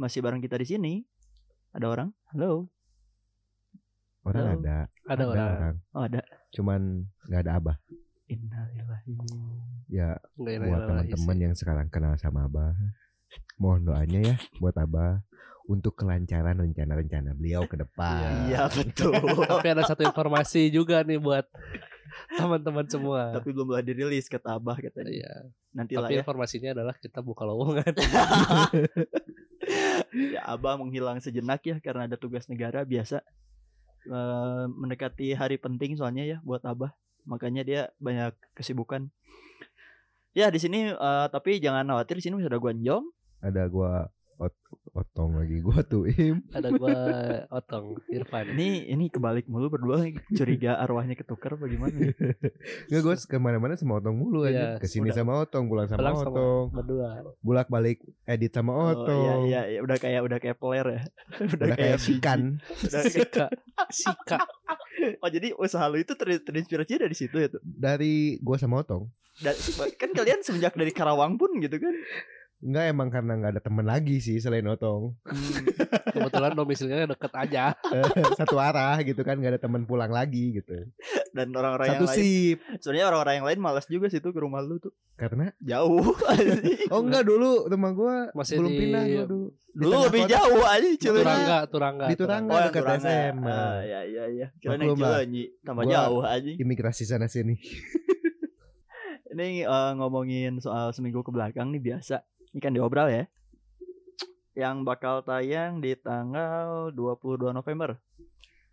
Masih bareng kita di sini. Ada orang? Halo. Orang Halo. ada, Ada orang. Oh ada. cuman nggak ada abah. Innalillahi. Ya Enggak buat teman-teman yang sekarang kenal sama abah, mohon doanya ya buat abah untuk kelancaran rencana-rencana beliau ke depan. Iya betul. Tapi ada satu informasi juga nih buat teman-teman semua. Tapi belum boleh dirilis kata Abah katanya. Iya. Nanti lah Tapi ya. informasinya adalah kita buka lowongan. ya Abah menghilang sejenak ya karena ada tugas negara biasa. Eh, mendekati hari penting soalnya ya buat Abah. Makanya dia banyak kesibukan. Ya di sini eh, tapi jangan khawatir di sini sudah Guanjong. Ada gua ot- otong lagi gua tuh im. ada gua Otong Irfan. Ini ini kebalik mulu berdua curiga arwahnya ketukar bagaimana? Nggak gua ke mana-mana sama otong mulu aja. Iya, Ke sini udah. sama otong, pulang sama Pulang sama otong, berdua. bulak balik edit sama Oh, otong. iya, iya, iya, udah kayak udah kayak player ya. udah, Udah kayak sikan. Udah kayak- Sika. Sika. oh jadi usaha lu itu ter- terinspirasi dari situ ya tuh. Dari gua sama otong. Dan, kan kalian semenjak dari Karawang pun gitu kan. Enggak emang karena nggak ada temen lagi sih selain otong. Hmm, Kebetulan domisilinya deket aja. Satu arah gitu kan nggak ada temen pulang lagi gitu. dan orang-orang yang Satu lain sip. sebenarnya orang-orang yang lain malas juga sih tuh ke rumah lu tuh. Karena Jauh. Oh enggak dulu rumah gua Masih belum di- pindah gua dulu. Dulu lebih kota. jauh aja cuy. Turangga, Turangga. Di Turangga. Oh, yang dekat Turangga. SMA. Ah, ya ya ya. Kira yang Maklum lah. Cileunyi tambah Gua- jauh aja. Imigrasi sana sini. Ini eh, ngomongin soal seminggu ke belakang nih biasa. Ini kan diobral ya. Yang bakal tayang di tanggal 22 November.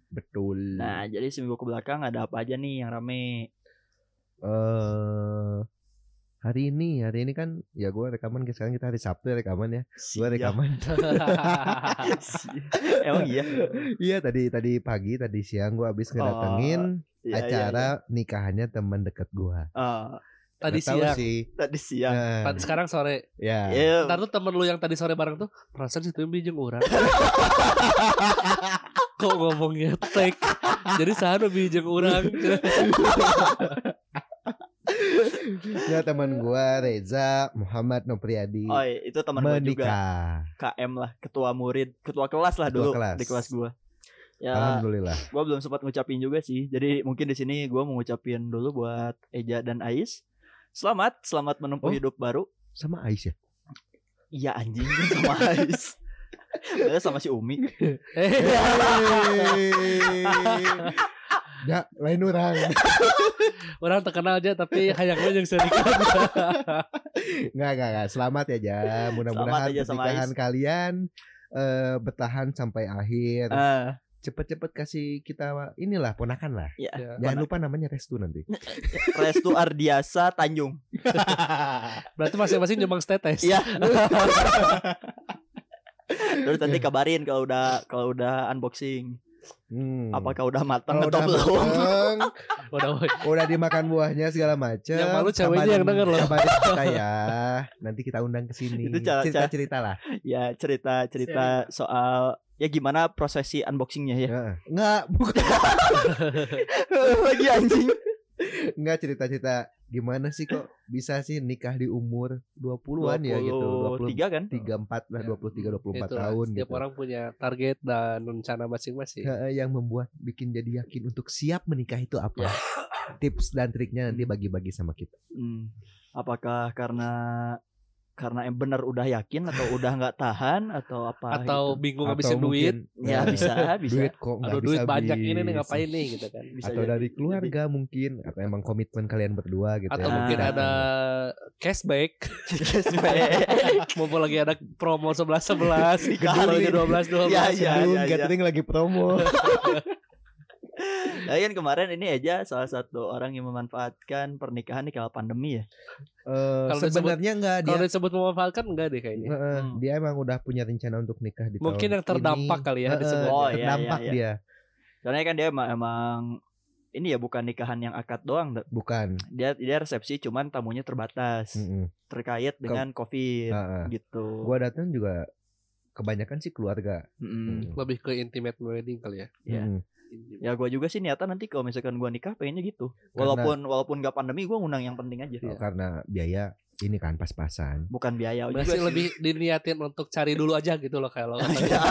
Betul. Nah, jadi seminggu ke belakang ada apa aja nih yang rame? eh hari ini, hari ini kan ya gua rekaman sekarang kita hari Sabtu ya rekaman ya. Gua rekaman. Emang iya. iya tadi tadi pagi, tadi siang gua habis ngedatengin Iya, iya, acara iya. nikahannya teman dekat gua. Ah, Tadi Nggak tahu siang. sih. tadi siang. Nah, Tadi- Sekarang sore. ya. Iya. Ntar tuh temen lu yang tadi sore bareng tuh perasaan situ yang bijeng orang. Kok ngomongnya take? Jadi sana bijeng orang. Ya teman gua Reza Muhammad Nopriadi Oh, iya, itu teman gue juga. KM lah, ketua murid, ketua kelas lah Ketua dulu kelas. di kelas gua. Ya, Alhamdulillah. gua belum sempat ngucapin juga sih. Jadi mungkin di sini gua mau ngucapin dulu buat Eja dan Ais. Selamat, selamat menempuh Oh. hidup baru. Sama Ais ya. Iya anjing sama Ais. Padahal sama si Umi. Eh, Ya, lain orang. orang terkenal aja tapi hayang yang sedikit. Enggak, enggak, enggak. Selamat ya, Ja. Mudah-mudahan pernikahan kalian eh bertahan sampai akhir. Ah, Cepet-cepet kasih kita inilah ponakan lah. ya. Ya. Jangan lupa namanya Restu nanti. Restu Ardiasa Tanjung. Berarti masing-masing nyumbang tetes. Iya. Terus nanti kabarin kalau udah kalau udah unboxing. Hmm. Apakah udah matang atau udah belum? mateng, Udah udah dimakan buahnya segala macam. Yang malu ceweknya yang denger loh. Kabarin kita ya. Nanti kita undang ke sini. Itu cara- Cerita-cerita lah. ya cerita-cerita soal ya gimana prosesi unboxingnya ya. Enggak, bukan. Lagi anjing. Enggak cerita-cerita gimana sih kok bisa sih nikah di umur 20-an ya gitu. 20 23 kan? 34 lah 23 24 Itulah, tahun Setiap gitu. orang punya target dan rencana masing-masing. Heeh, yang membuat bikin jadi yakin untuk siap menikah itu apa? Ya. Tips dan triknya nanti bagi-bagi sama kita. Hmm. Apakah karena karena yang benar udah yakin atau udah nggak tahan atau apa Atau gitu. bingung Atau ngabisin duit. mungkin, ya eh, bisa bisa Duit kok Aduh duit bisa banyak ini nih ngapain nih gitu kan. bisa atau jadi. dari keluarga mungkin atau emang komitmen kalian berdua gitu Atau ya. mungkin ada cashback. Cashback. Mumpung lagi ada promo 11 11 Dikali. lagi 12 12. Ya, ya. Gedung gathering lagi promo. Nah, kan kemarin ini aja salah satu orang yang memanfaatkan pernikahan di kala pandemi ya. Eh, Kalau disebut- sebenarnya enggak dia Kalau disebut memanfaatkan enggak deh kayaknya. Heeh, Hmm. dia emang udah punya rencana untuk nikah di Mungkin tahun yang terdampak ini. kali ya Heeh, disebut. Oh, iya, terdampak iya, iya. dia Soalnya kan dia emang, emang ini ya bukan nikahan yang akad doang. Bukan Dia dia resepsi cuman tamunya terbatas Mm-mm. terkait dengan Covid Heeh. gitu. gua datang juga kebanyakan sih keluarga Mm-mm. Lebih ke intimate wedding kali ya. Iya. Mm-mm. Ya gua juga sih niatan nanti kalau misalkan gua nikah pengennya gitu. Karena- Walaupun walaupun gak pandemi gua ngundang yang penting aja. Oh, karena biaya ini kan pas-pasan. bukan biaya juga Berarti sih. lebih diniatin untuk cari dulu aja gitu loh kalau Iya.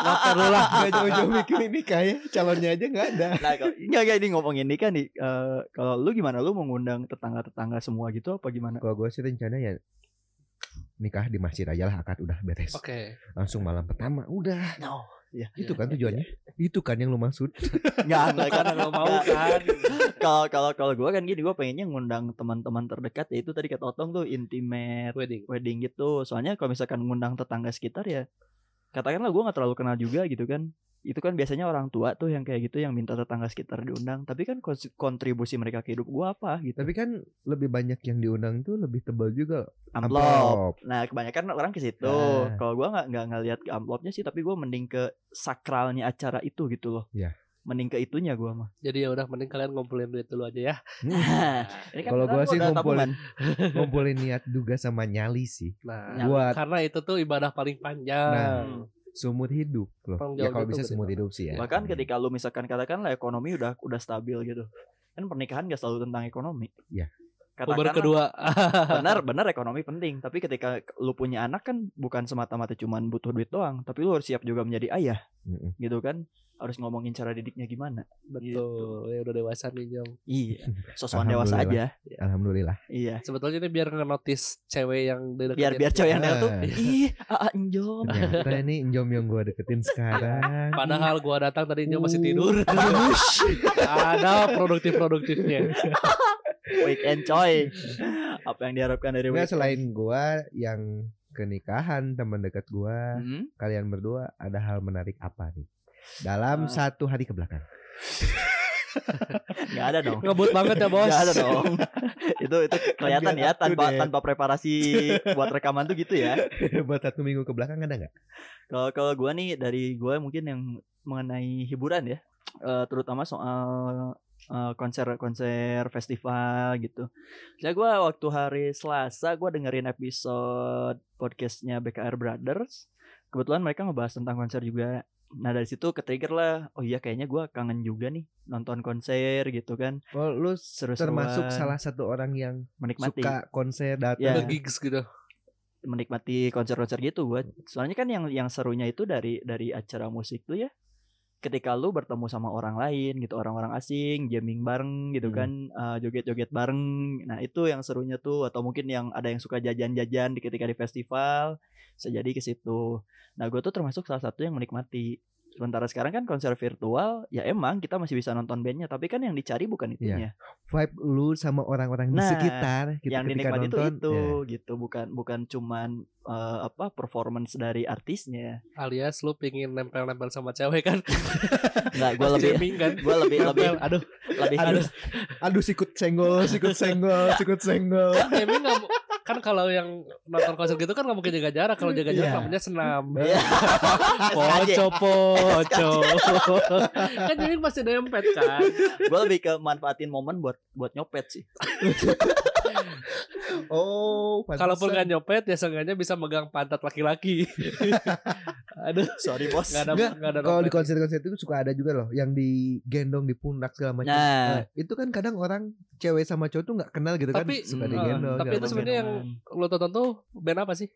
nggak perlu lah. Gak jauh-jauh mikirin nikah ya, calonnya aja nggak ada. Nah, kalau enggak enggak ini ngomongin nikah nih. eh, kalau lu gimana? Lu mau ngundang tetangga-tetangga semua gitu apa gimana? Kalau gue sih rencana ya nikah di masjid aja lah akad udah beres. Oke. Langsung malam pertama udah. No. Ya. Itu kan tujuannya. Itu kan yang lu maksud. Enggak, enggak kan Karena lo mau kan. Kalau kalau kalau gua kan gini, gua pengennya ngundang teman-teman terdekat ya itu tadi kata Otong tuh intimate Wedding. wedding gitu. Soalnya kalau misalkan ngundang tetangga sekitar ya katakanlah gua nggak terlalu kenal juga gitu kan. Itu kan biasanya orang tua tuh yang kayak gitu yang minta tetangga sekitar diundang. Tapi kan kontribusi mereka ke hidup gua apa gitu. Tapi kan lebih banyak yang diundang tuh lebih tebal juga. amplop. Amplop. Nah, kebanyakan orang ke situ. Nah. Kalau gua nggak nggak ngeliat ke amplopnya sih, tapi gua mending ke sakralnya acara itu gitu loh. Iya. Mending ke itunya gua mah. Jadi ya udah mending kalian ngumpulin duit dulu aja ya. Ini kan Kalau sekarang gua sih udah ngumpulin-. Ngumpulin niat duga sama nyali sih. Nah, Buat karena itu tuh ibadah paling panjang. Nah. Sumur hidup loh. Ya kalau bisa banget. hidup sih ya. Bahkan ketika lu misalkan katakanlah ekonomi udah udah stabil gitu. Kan pernikahan gak selalu tentang ekonomi. Iya. Puber Katakanlah kedua. benar benar ekonomi penting, tapi ketika lu punya anak kan bukan semata-mata cuman butuh duit doang, tapi lu harus siap juga menjadi ayah Mm-mm. gitu kan. Harus ngomongin cara didiknya gimana. Betul. Ya udah dewasa nih Jom. Iya. Sosokan dewasa aja. Alhamdulillah. Iya. Sebetulnya ini biar nge-notice cewek yang deketin. biar biar cewek yang Ah. lihat tuh ih aa njom Ternyata ini Njom yang gue deketin sekarang. Padahal gua datang tadi Jom masih Uh. tidur. Ada produktif-produktifnya. weekend coy apa yang diharapkan dari Nggak weekend selain gua yang kenikahan teman dekat gua, Hmm? kalian berdua ada hal menarik apa nih? Dalam Ah. satu hari ke belakang. nggak ada dong Ngebut banget ya bos. nggak ada dong itu itu kelihatan ya tanpa date. tanpa preparasi buat rekaman tuh gitu ya Buat satu minggu ke belakang ada nggak? kalau kalau gua nih dari gua mungkin yang mengenai hiburan ya eh, terutama soal eh, konser-konser festival gitu. Saya gua waktu hari Selasa gua dengerin episode podcastnya BKR Brothers. Kebetulan mereka ngebahas tentang konser juga. Nah dari situ ke-trigger lah, oh iya kayaknya gua kangen juga nih nonton konser gitu kan. Oh, lu Seru-seruan, termasuk salah satu orang yang menikmati suka konser Ya. datang. The gigs gitu. menikmati konser-konser gitu gua. Soalnya kan yang yang serunya itu dari dari acara musik tuh ya ketika lu bertemu sama orang lain gitu orang-orang asing jamming bareng gitu Hmm. kan eh, joget-joget bareng. Nah itu yang serunya tuh atau mungkin yang ada yang suka jajan-jajan di ketika di festival sejadi ke situ. Nah gue tuh termasuk salah satu yang menikmati sementara sekarang kan konser virtual ya emang kita masih bisa nonton bandnya tapi kan yang dicari bukan itunya Vibe lu sama orang-orang di Nah, sekitar gitu yang dinikmati itu nonton. itu ya. gitu bukan bukan cuman eh, apa performance dari artisnya Alias lu pingin nempel-nempel sama cewek kan. nggak gue lebih kan. gue lebih lebih Nempel. Aduh. lebih Aduh, aduh sikut senggol, sikut senggol, sikut senggol. Mu- kan kalau yang nonton konser gitu kan nggak mungkin jaga jarak. Kalau jaga jarak Iya. namanya senam. Iya. Poco poco. kan jamming pasti dempet kan. gue lebih ke manfaatin momen buat buat nyopet sih Oh. Kalaupun nggak nyopet ya seenggaknya bisa megang pantat laki-laki. Aduh, sorry bos nggak ada Nggak, nggak ada Kalau di konser-konser itu suka ada juga loh yang digendong di pundak segala macam. nah Nah, itu kan kadang orang cewek sama cowok tuh nggak kenal gitu Tapi, kan suka hmm, digendong. tapi itu sebenarnya yang lo tonton tuh band apa sih?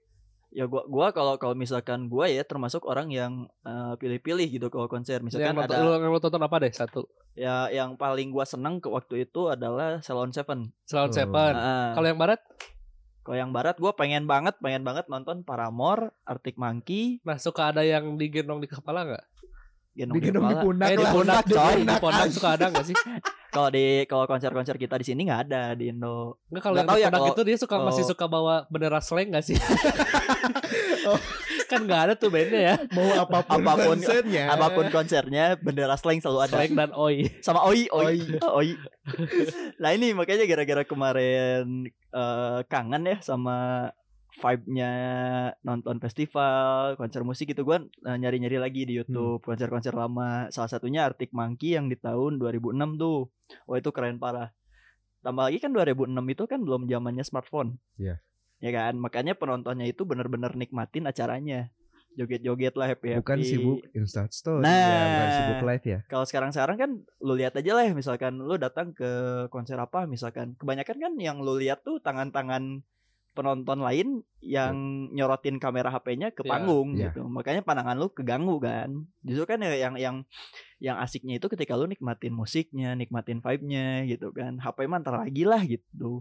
ya gua gua kalau kalau misalkan gua ya termasuk orang yang eh, pilih-pilih gitu kalau konser Yang misalkan nonton, ada lo, yang lo tonton apa deh satu? ya yang paling gua seneng ke waktu itu adalah Salon Seven Salon Oh. Seven. Nah, Kalau yang barat, kalau yang barat gua pengen banget pengen banget nonton Paramore Arctic Monkey nah suka ada yang digendong di kepala nggak? gendong di digendong di kepala. pundak eh di lah, pundak di coy, di pundak. pundak suka ada nggak sih? kalau di kalau konser-konser kita di sini nggak ada di Indo Nggak kalau tahu ya, kalau- itu dia suka masih suka bawa bendera slang nggak sih? Oh. kan nggak ada tuh bandnya ya. mau apa pun, Apapun- konsernya. apa pun konsernya bendera slang selalu ada Slang dan oi. sama oi oi Oi. oi nah ini makanya gara-gara kemarin eh, kangen ya sama vibe-nya nonton festival konser musik gitu. Gue nyari-nyari lagi di YouTube konser-konser lama. Salah satunya Arctic Monkey yang di tahun 2006 tuh. Wah itu keren parah. Tambah lagi kan 2006 itu kan belum zamannya smartphone. Iya. ya kan? Makanya penontonnya itu bener-bener nikmatin acaranya. Joget-joget lah happy happy bukan sibuk Insta story Nah. ya, bukan sibuk live ya. kalau sekarang-sekarang kan lu lihat aja lah misalkan lu datang ke konser apa misalkan. Kebanyakan kan yang lu lihat tuh tangan-tangan penonton lain yang nyorotin kamera HP-nya ke Ya, panggung ya. gitu. Makanya pandangan lu keganggu kan. Justru kan ya yang yang yang asiknya itu ketika lu nikmatin musiknya, nikmatin vibe-nya gitu kan. HP mah ntar lagi lah gitu.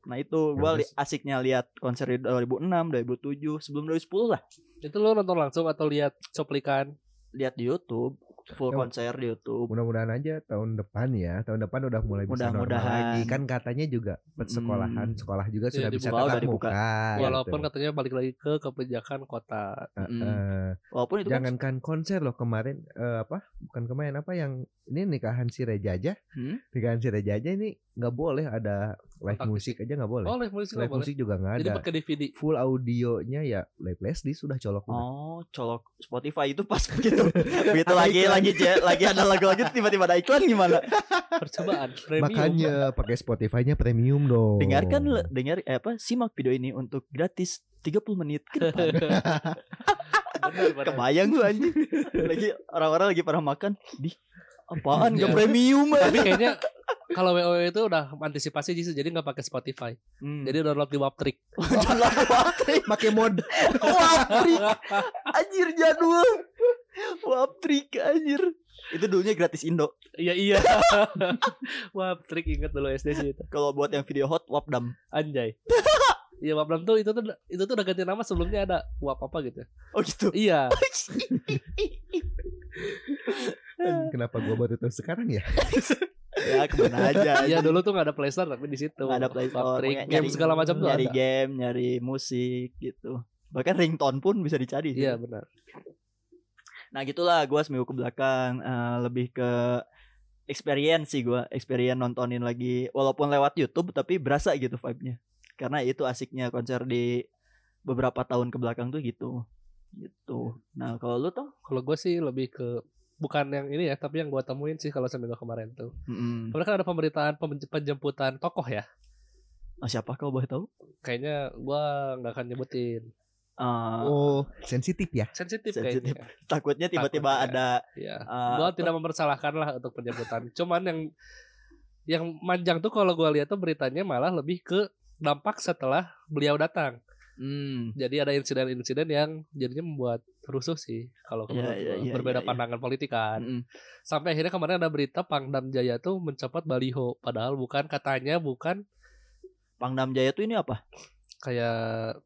Nah itu gua li- asiknya lihat konser di 2006, 2007, sebelum 2010 lah. Itu lo nonton langsung atau lihat cuplikan? Lihat di YouTube, full Ya, konser di YouTube. Mudah-mudahan aja tahun depan ya, tahun depan udah mulai bisa normal Mudah-mudahan. lagi. Kan katanya juga sekolahan, Mm. sekolah juga Iya, sudah bisa dibuka, udah tatap dibuka. muka. Walaupun gitu. katanya balik lagi ke kebijakan kota. Mm. Eh, Walaupun itu kan jangankan konser loh kemarin eh, apa? Bukan kemarin apa yang ini nikahan si Reja aja. Hmm? Nikahan si Reja aja ini nggak boleh ada live musik aja nggak boleh. Oh, live musik live boleh. musik juga nggak Jadi ada. pakai DVD. Full audionya ya live SD sudah colok udah. Oh, colok Spotify itu pas begitu. begitu lagi lagi lagi ada lagu-lagu tiba-tiba ada iklan gimana? Percobaan premium. Makanya pakai Spotify-nya premium dong. Dengarkan dengar eh, apa simak video ini untuk gratis 30 menit ke depan. Kebayang gue anjing. Lagi orang-orang lagi pada makan di apaan Ya. gak premium Tapi kayaknya kalau WoW itu udah antisipasi sih jadi nggak pakai Spotify. Hmm. Jadi download di Waptrick. download Waptrik pakai mod. Waptrik Anjir jadul Waptrik anjir Itu dulunya gratis Indo Iya iya. Waptrick inget dulu SD sih itu. Kalau buat yang video hot Wapdam Anjay. Iya Wapdam tuh itu tuh itu tuh udah ganti nama sebelumnya ada Wap apa gitu. Oh gitu Iya. Kenapa gua baru tahu sekarang ya? Ya ke mana aja Iya dulu tuh nggak ada Playstore tapi di situ. Nggak ada Play Store, Waptrick, pokoknya game nyari- segala macam tuh Nyari ada. game Nyari musik gitu Bahkan ringtone pun bisa dicari sih. Iya benar. Nah gitulah gue seminggu ke belakang eh, Lebih ke experience sih gue Experience nontonin lagi Walaupun lewat Youtube Tapi berasa gitu vibe-nya Karena itu asiknya konser di Beberapa tahun ke belakang tuh gitu Gitu Nah kalau lu tuh Kalau gue sih lebih ke bukan yang ini ya, tapi yang gue temuin sih kalau seminggu kemarin tuh. mm Kemarin kan ada pemberitaan pem- penjemputan tokoh ya. oh, Siapa kau boleh tahu? Kayaknya gue nggak akan nyebutin. Eh, Oh, sensitif ya. Sensitif Sensitif. kayaknya. Takutnya tiba-tiba ya. ada Iya. eh, Gua apa? tidak mempersalahkan lah untuk penjemputan. Cuman yang yang manjang tuh kalau gua lihat tuh beritanya malah lebih ke dampak setelah beliau datang. Hmm, Jadi ada insiden-insiden yang jadinya membuat rusuh sih kalau iya, gua. iya, berbeda iya, iya. pandangan politik kan. mm-mm. Sampai akhirnya kemarin ada berita Pangdam Jaya tuh mencopot baliho padahal bukan katanya bukan Pangdam Jaya tuh ini apa? kayak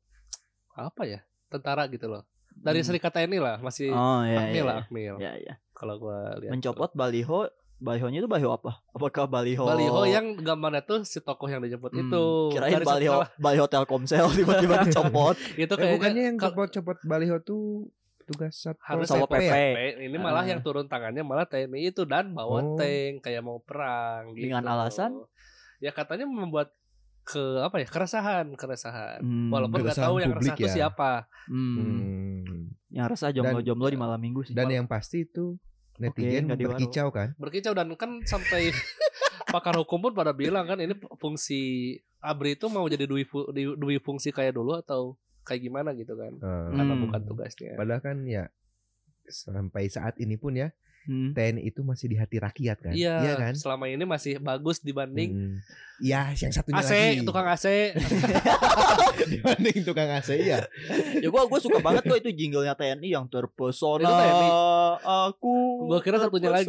apa ya? Tentara gitu loh. Dari Hmm. Serikat TNI lah, masih Oh iya Akmil iya, lah, iya. Akmil. Ya, ya. Kalau gua lihat. tuh. Mencopot baliho Balihonya itu baliho apa? Apakah baliho baliho yang gambarnya tuh si tokoh yang dijemput Hmm, itu. Kirain Dari baliho setelah- baliho Telkomsel tiba-tiba dicopot. itu Eh, kayaknya bukannya yang copot-copot baliho tuh tugas satpol harus Satpol PP ya? PP. Ini malah Ah. yang turun tangannya malah TNI itu dan bawa Oh. tank kayak mau perang gitu. Dengan alasan? Ya katanya membuat ke apa ya keresahan keresahan. Hmm, Walaupun nggak tahu yang resah itu ya. siapa. hmm. Hmm. Yang resah jomblo-jomblo di malam minggu sih. Dan yang pasti itu netizen nggak diwaro. berkicau kan? Berkicau dan kan sampai pakar hukum pun pada bilang kan ini fungsi ABRI itu mau jadi dui, dui fungsi kayak dulu atau kayak gimana gitu kan. Eh, Karena Hmm. bukan tugasnya. Padahal kan ya sampai saat ini pun ya Hmm. TNI itu masih di hati rakyat kan? Iya, kan? selama ini masih bagus dibanding Hmm. Iya, yang satunya AC, lagi. tukang AC. dibanding tukang AC ya. ya gua gua suka banget kok itu jinglenya TNI yang terpesona Itu TNI. aku. Gua kira satunya lagi.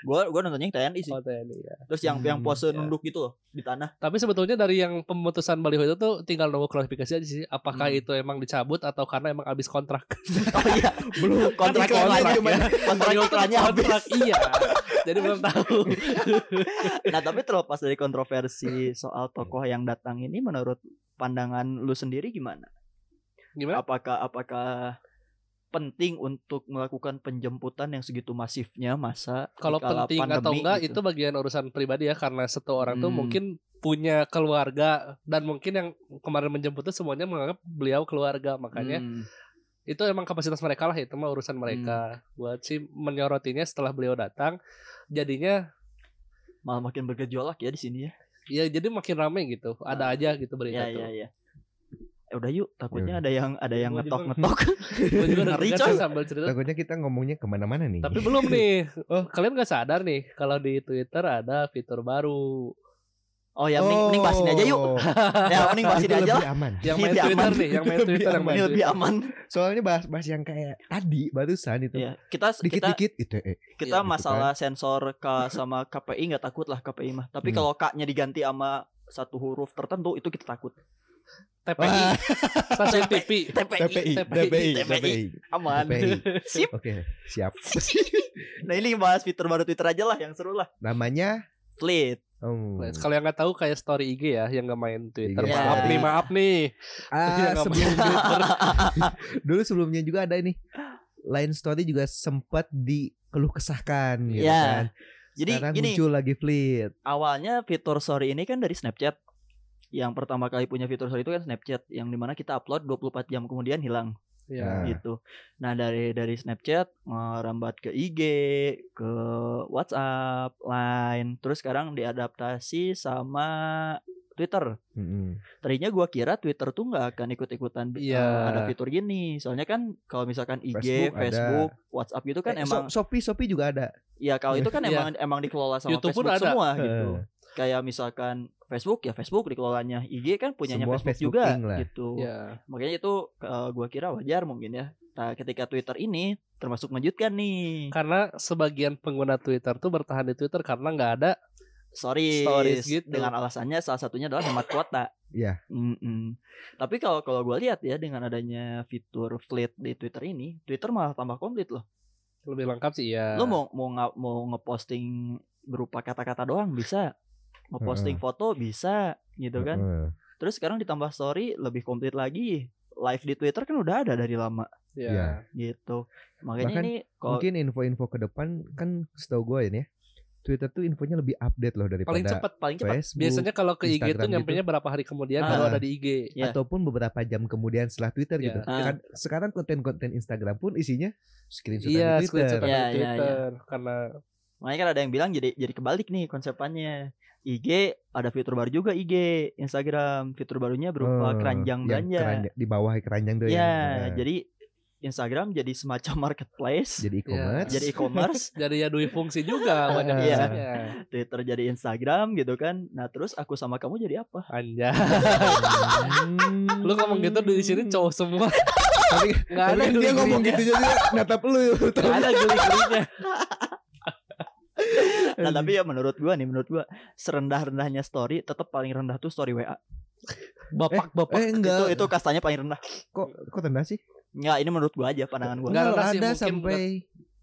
Gua gua nontonnya yang TNI sih. Oh, TNI, ya. Terus yang yang Hmm, pose ya. nunduk gitu loh di tanah. Tapi sebetulnya dari yang pemutusan baliho itu tuh tinggal nunggu klarifikasi aja sih. Apakah Hmm. itu emang dicabut atau karena emang habis kontrak? Oh iya, belum kontrak iklannya iklannya gimana? Kontrak iklannya habis. kontrak iya. Jadi belum tahu. Nah, tapi terlepas dari kontroversi soal tokoh yang datang ini menurut pandangan lu sendiri gimana? Gimana? Apakah apakah penting untuk melakukan penjemputan yang segitu masifnya masa Kalau penting atau pandemi enggak gitu? itu bagian urusan pribadi ya karena satu orang tuh Hmm. mungkin punya keluarga dan mungkin yang kemarin menjemput itu semuanya menganggap beliau keluarga makanya Hmm. Itu emang kapasitas mereka lah itu mah urusan mereka buat sih menyorotinya setelah beliau datang jadinya malah makin bergejolak ya di sini ya. ya jadi makin rame gitu ada Ah. aja gitu berita Ya tuh ya ya. Eh udah yuk, takutnya Yaudah. ada yang ada yang Gua juga- ngetok-ngetok. Gue juga Ngeri, coy. sambil cerita Takutnya kita ngomongnya ke mana-mana nih. tapi belum nih oh kalian gak sadar nih kalau di Twitter ada fitur baru Oh ya mending, mending bahas ini aja yuk. Oh, ya mending bahas ini aja lebih lah. aman. Yang main lebih Twitter aman. nih, yang main Lebih Twitter yang aman. main Ini lebih aman. Soalnya bahas-bahas yang kayak tadi barusan itu. Ya, kita kita Dikit-dikit itu eh. kita Iya, gitu masalah sensor K sama KPI nggak takut lah KPI mah. Tapi Hmm. kalau K-nya diganti sama satu huruf tertentu itu kita takut. TPI, stasiun TV. TPI, TPI, TPI, aman. TPI. Sip. Oke, siap. Nah ini bahas fitur baru Twitter aja lah yang seru lah. Namanya Fleet. Oh, Kalau yang nggak tahu kayak story IG ya, yang nggak main Twitter. Iya. Maaf nih, maaf nih. ah, Yang nggak sebelum Twitter. Dulu sebelumnya juga ada ini. Line Story juga sempat dikeluh kesahkan gitu Iya. kan. Jadi Sekarang gini, muncul lagi Fleet. awalnya fitur story ini kan dari Snapchat. Yang pertama kali punya fitur story itu kan Snapchat yang di mana kita upload 24 jam kemudian hilang Ya. Nah. gitu. Nah dari dari Snapchat merambat ke IG, ke WhatsApp, Line, terus sekarang diadaptasi sama Twitter. Mm-mm. Tadinya gua kira Twitter tuh nggak akan ikut-ikutan eh, Iya. ada fitur gini. Soalnya kan kalau misalkan IG, Facebook Facebook, ada. WhatsApp gitu kan Eh, emang So- Shopee Shopee juga ada. ya kalau itu kan Iya. emang emang dikelola sama YouTube pun Facebook ada. semua gitu. Eh. Kayak misalkan Facebook ya Facebook dikelolanya, IG kan punyanya Semua Facebook juga Facebooking lah. gitu. Ya. Makanya itu eh, gua kira wajar mungkin ya. Nah, ketika Twitter ini termasuk mengejutkan nih. Karena sebagian pengguna Twitter tuh bertahan di Twitter karena nggak ada Stories, Stories gitu. dengan alasannya salah satunya adalah hemat kuota. Iya. Mm-mm. Tapi kalau kalau gue lihat ya dengan adanya fitur fleet di Twitter ini, Twitter malah tambah komplit loh. lebih lengkap sih ya. Lo mau mau mau ngeposting berupa kata-kata doang bisa, ngeposting foto bisa, gitu kan. Heeh. Terus sekarang ditambah story lebih komplit lagi. Live di Twitter kan udah ada dari lama Ya. Iya. gitu. Makanya Bahkan ini kalau Mungkin info-info ke depan kan setahu gue ini ya. Twitter tuh infonya lebih update loh daripada Paling cepat. paling cepat Biasanya kalau ke IG Instagram tuh nyampe-nya berapa hari kemudian Ah. baru ada di IG. Ya. ataupun beberapa jam kemudian setelah Twitter gitu. Iya. Kan sekarang konten-konten Instagram pun isinya screenshot Iya, dari Twitter. screenshot Iya, dari iya, Twitter karena Makanya kan ada yang bilang jadi jadi kebalik nih konsepnya. IG ada fitur baru juga IG, Instagram fitur barunya berupa Oh, keranjang belanja. keranjang- di bawah keranjang tuh Ya, yang, eh, jadi Instagram jadi semacam marketplace, jadi e-commerce. jadi e-commerce, jadi ya dui fungsi juga banyak Iya. fungsinya. Twitter jadi Instagram gitu kan. Nah, terus aku sama kamu jadi apa? Anjay. Hmm. Lu ngomong gitu di sini cowok semua. Tapi, Nggak ada dia ngomong gitu jadi natap lu. Nggak ada geli-gelinya. Nah, tapi ya menurut gua nih, menurut gua serendah-rendahnya story tetap paling rendah tuh story WA. Bapak, bapak. Eh enggak. Itu itu kastanya paling rendah. kok kok rendah sih? Enggak, ini menurut gua aja pandangan gua. Nggak Enggak rendah sih, ada mungkin sampai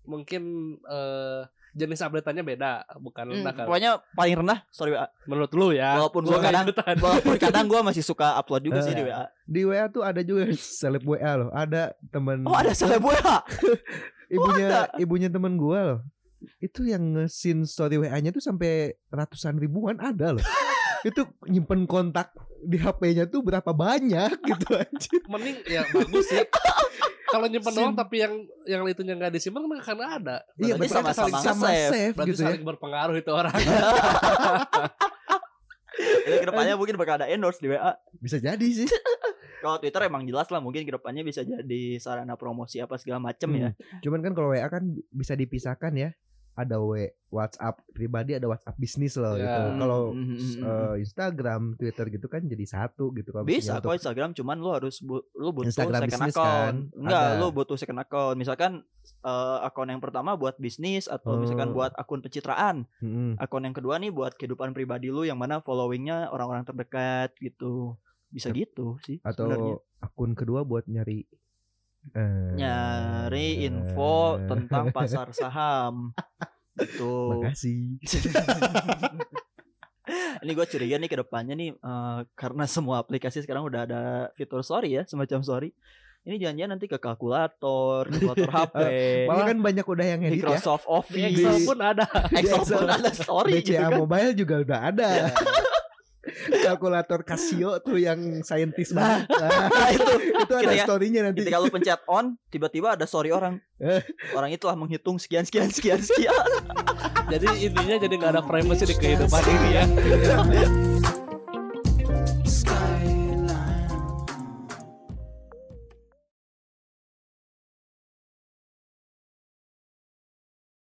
Mungkin eh, jenis update-nya beda, bukan Hmm, rendah kan. pokoknya paling rendah story WA. Menurut lu ya. Walaupun Gua kadang- ikutan. Walaupun kadang gua masih suka upload juga sih Eh. di WA. di WA tuh ada juga seleb WA loh. Ada teman Oh, ada seleb WA. ibunya ibunya teman gua loh. Itu yang nge-scene story WA-nya tuh sampai ratusan ribuan ada loh. itu nyimpen kontak di HP-nya tuh berapa banyak gitu anjir. Mending ya bagus sih. Kalau nyimpen Sim. doang tapi yang yang itunya nggak disimpan kan karena ada. Iya Berarti betul sama-sama sama nge-save. save Berarti gitu ya. saling berpengaruh itu orang. Jadi ke depannya mungkin bakal ada endorse di WA. Bisa jadi sih. Kalau Twitter emang jelas lah mungkin ke depannya bisa jadi sarana promosi apa segala macem ya. Cuman kan kalau WA kan bisa dipisahkan ya. Ada W WhatsApp pribadi, ada WhatsApp bisnis loh Ya. gitu. Kalau Hmm, hmm, hmm, eh, Instagram, Twitter gitu kan jadi satu gitu kalau Bisa kok Instagram cuman lu harus bu- lu butuh Instagram second account. kan, Enggak, ada. lu butuh second account. Misalkan eh, akun yang pertama buat bisnis atau misalkan Oh. buat akun pencitraan. Mm-mm. Akun yang kedua nih buat kehidupan pribadi lu yang mana followingnya orang-orang terdekat gitu. Bisa gitu sih atau sebenarnya. akun kedua buat nyari eh, Nyari info tentang pasar saham. Gitu. Makasih. Ini gue curiga nih ke depannya nih eh, karena semua aplikasi sekarang udah ada fitur story ya, semacam story. Ini jangan-jangan nanti ke kalkulator, kalkulator HP, Malah kan banyak udah yang edit ya. Microsoft Di Office, Excel pun ada. Excel Excel. pun ada story gitu BCA kan. Mobile juga udah ada. Ya. Kalkulator Casio tuh yang saintis Nah. banget. Nah, Nah, itu itu ada Ketika- story-nya nanti. ketika lu pencet on, tiba-tiba ada story orang. Orang itu telah menghitung sekian sekian sekian sekian. Jadi intinya jadi nggak ada privacy di kehidupan ini ya.